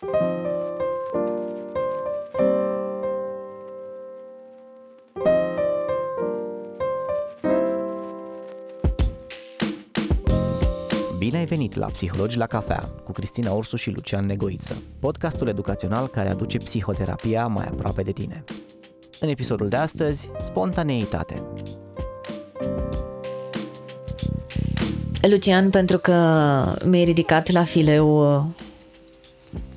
Bine ai venit la Psihologi la cafea cu Cristina Orsu și Lucian Negoiță, podcastul educațional care aduce psihoterapia mai aproape de tine. În episodul de astăzi, spontaneitate. Lucian, pentru că mi-ai ridicat la fileu uh,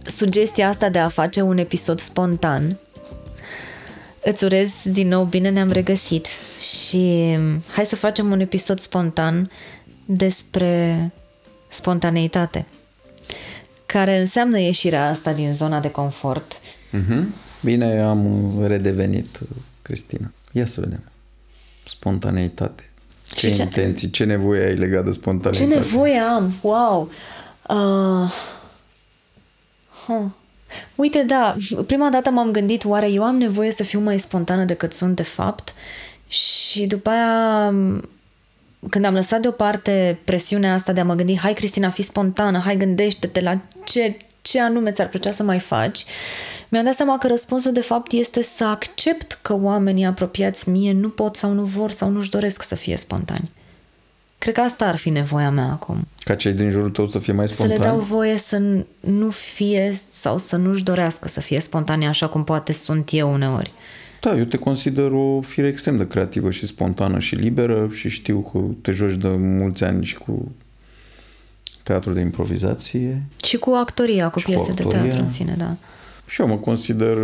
sugestia asta de a face un episod spontan, îți urez din nou bine ne-am regăsit și hai să facem un episod spontan despre spontaneitate, care înseamnă ieșirea asta din zona de confort. Mm-hmm. Bine, am redevenit, Cristina. Ia să vedem. Spontaneitate. Ce, ce intenții, ce nevoie ai legat de spontaneitate? Ce nevoie am? Wow! Uh... Huh. Uite, da, prima dată m-am gândit, oare eu am nevoie să fiu mai spontană decât sunt de fapt? Și după aia când am lăsat deoparte presiunea asta de a mă gândi, hai Cristina, fi spontană, hai gândește-te la ce, ce anume ți-ar plăcea să mai faci, mi-am dat seama că răspunsul de fapt este să accept că oamenii apropiați mie nu pot sau nu vor sau nu-și doresc să fie spontani. Cred că asta ar fi nevoia mea acum. Ca cei din jurul tău să fie mai spontani? Să le dau voie să nu fie sau să nu-și dorească să fie spontani așa cum poate sunt eu uneori. Da, eu te consider o fire extrem de creativă și spontană și liberă și știu că te joci de mulți ani și cu teatrul de improvizație. Și cu actoria, cu piese de teatru în sine, da. Și eu mă consider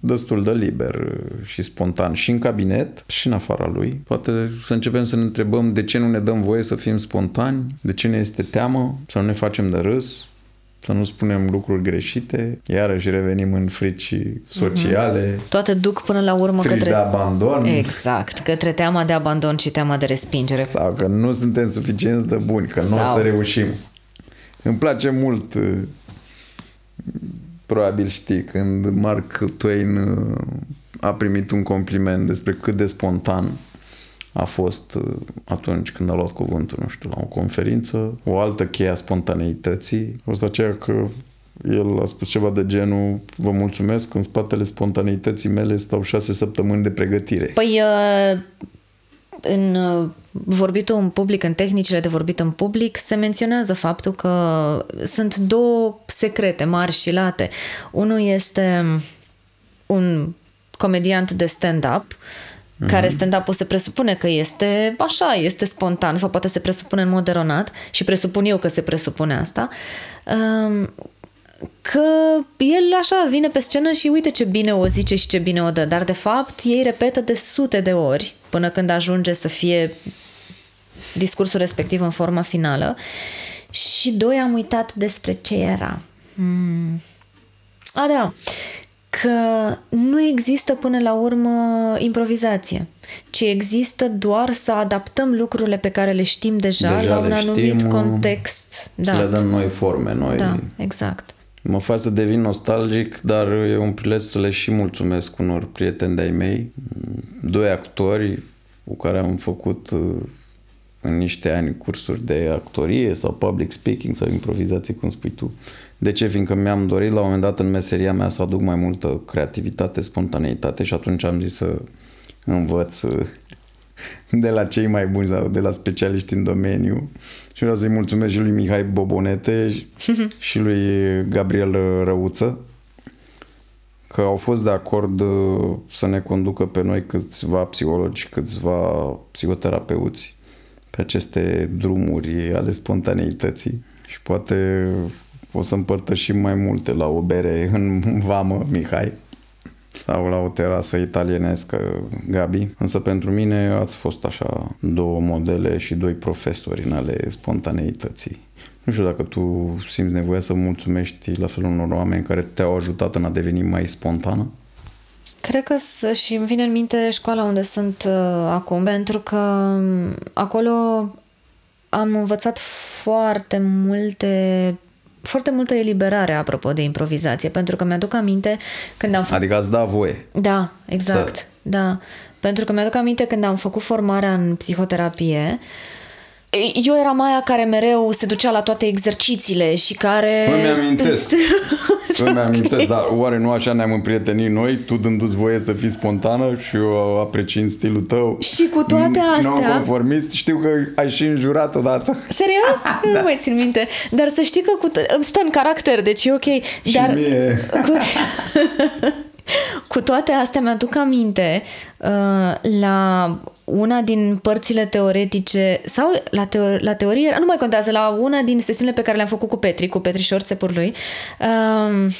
destul de liber și spontan și în cabinet și în afara lui. Poate să începem să ne întrebăm de ce nu ne dăm voie să fim spontani, de ce ne este teamă, să nu ne facem de râs, să nu spunem lucruri greșite, iarăși revenim în frici sociale. Mm-hmm. Toate duc până la urmă frici către... de abandon. Exact, către teama de abandon și teama de respingere. Sau că nu suntem suficienți de buni, că Sau... nu o să reușim. Îmi place mult, probabil știi, când Mark Twain uh, a primit un compliment despre cât de spontan a fost uh, atunci când a luat cuvântul, nu știu, la o conferință, o altă cheie a spontaneității. A fost aceea că el a spus ceva de genul vă mulțumesc, în spatele spontaneității mele stau șase săptămâni de pregătire. Păi uh, în uh, vorbitul în public, în tehnicile de vorbit în public, se menționează faptul că sunt două secrete mari și late. Unul este un comediant de stand-up mm-hmm. care stand-up-ul se presupune că este așa, este spontan sau poate se presupune în mod eronat și presupun eu că se presupune asta, um, că el așa vine pe scenă și uite ce bine o zice și ce bine o dă, dar de fapt ei repetă de sute de ori până când ajunge să fie discursul respectiv în forma finală și doi am uitat despre ce era. Hmm. A, da că nu există până la urmă improvizație, ci există doar să adaptăm lucrurile pe care le știm deja, deja la un anumit știm, context. Da. Să le dăm noi forme, noi. Da, exact. Mă fac să devin nostalgic, dar e un prilej să le și mulțumesc unor prieteni de-ai mei, doi actori cu care am făcut uh, în niște ani cursuri de actorie sau public speaking sau improvizație, cum spui tu. De ce? Fiindcă mi-am dorit la un moment dat în meseria mea să aduc mai multă creativitate, spontaneitate și atunci am zis să învăț de la cei mai buni sau de la specialiști în domeniu. Și vreau să-i mulțumesc și lui Mihai Bobonete și lui Gabriel Răuță că au fost de acord uh, să ne conducă pe noi câțiva psihologi, câțiva psihoterapeuți pe aceste drumuri ale spontaneității și poate o să împărtășim mai multe la o bere în vamă, Mihai, sau la o terasă italienescă, Gabi. Însă pentru mine ați fost așa două modele și doi profesori în ale spontaneității. Nu știu dacă tu simți nevoia să mulțumești la fel unor oameni care te-au ajutat în a deveni mai spontană? Cred că și îmi vine în minte școala unde sunt uh, acum, pentru că um, acolo am învățat foarte multe foarte multă eliberare apropo de improvizație, pentru că mi-aduc aminte când am făcut... Adică ați da voie. Da, exact. Să... Da. Pentru că mi-aduc aminte când am făcut formarea în psihoterapie, eu eram aia care mereu se ducea la toate exercițiile și care... Îmi amintesc. Îmi amintesc, dar oare nu așa ne-am împrietenit noi, tu dându-ți voie să fii spontană și eu apreciind stilul tău. Și cu toate astea... Non-conformist, știu că ai și înjurat odată. Serios? da. Nu mai țin minte. Dar să știi că cu t- îmi stă în caracter, deci e ok. Și Dar mie. Cu... cu toate astea mi-aduc aminte uh, la una din părțile teoretice sau la, teo- la teorie, nu mai contează, la una din sesiunile pe care le-am făcut cu Petri, cu Petri Șorțepur lui, uh,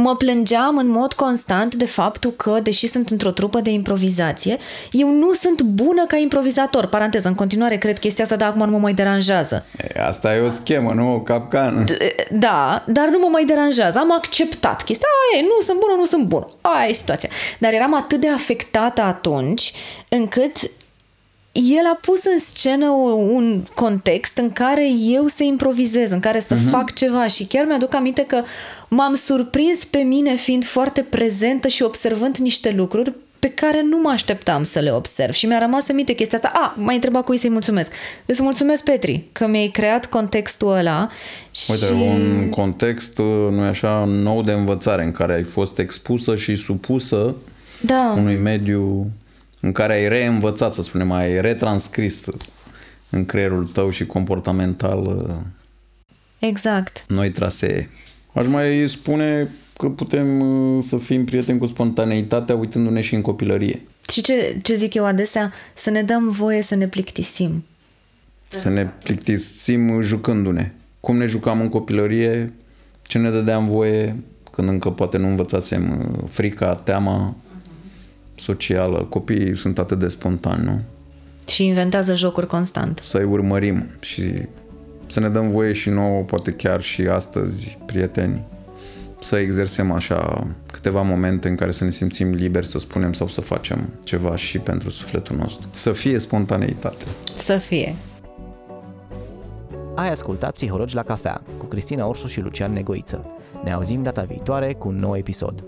mă plângeam în mod constant de faptul că, deși sunt într-o trupă de improvizație, eu nu sunt bună ca improvizator. Paranteză, în continuare cred chestia asta, dar acum nu mă mai deranjează. E, Asta e o schemă, nu o capcană. Da, dar nu mă mai deranjează. Am acceptat chestia. Aia e, nu sunt bună, nu sunt bună. Aia e situația. Dar eram atât de afectată atunci încât el a pus în scenă un context în care eu să improvizez, în care să uh-huh. fac ceva și chiar mi-aduc aminte că m-am surprins pe mine fiind foarte prezentă și observând niște lucruri pe care nu mă așteptam să le observ și mi-a rămas în minte chestia asta. A, mai întreba cui să-i mulțumesc. Îți mulțumesc, Petri, că mi-ai creat contextul ăla Uite, și... un context, nu așa, nou de învățare în care ai fost expusă și supusă Da. unui mediu în care ai reînvățat, să spunem, ai retranscris în creierul tău și comportamental uh, Exact. noi trasee. Aș mai spune că putem uh, să fim prieteni cu spontaneitatea uitându-ne și în copilărie. Și ce, ce zic eu adesea? Să ne dăm voie să ne plictisim. Să ne plictisim jucându-ne. Cum ne jucam în copilărie, ce ne dădeam voie când încă poate nu învățasem uh, frica, teama socială. Copiii sunt atât de spontani, nu? Și inventează jocuri constant. Să-i urmărim și să ne dăm voie și nouă, poate chiar și astăzi, prieteni, să exersăm așa câteva momente în care să ne simțim liberi să spunem sau să facem ceva și pentru sufletul nostru. Să fie spontaneitate. Să fie. Ai ascultat Psihologi la cafea cu Cristina Orsu și Lucian Negoiță. Ne auzim data viitoare cu un nou episod.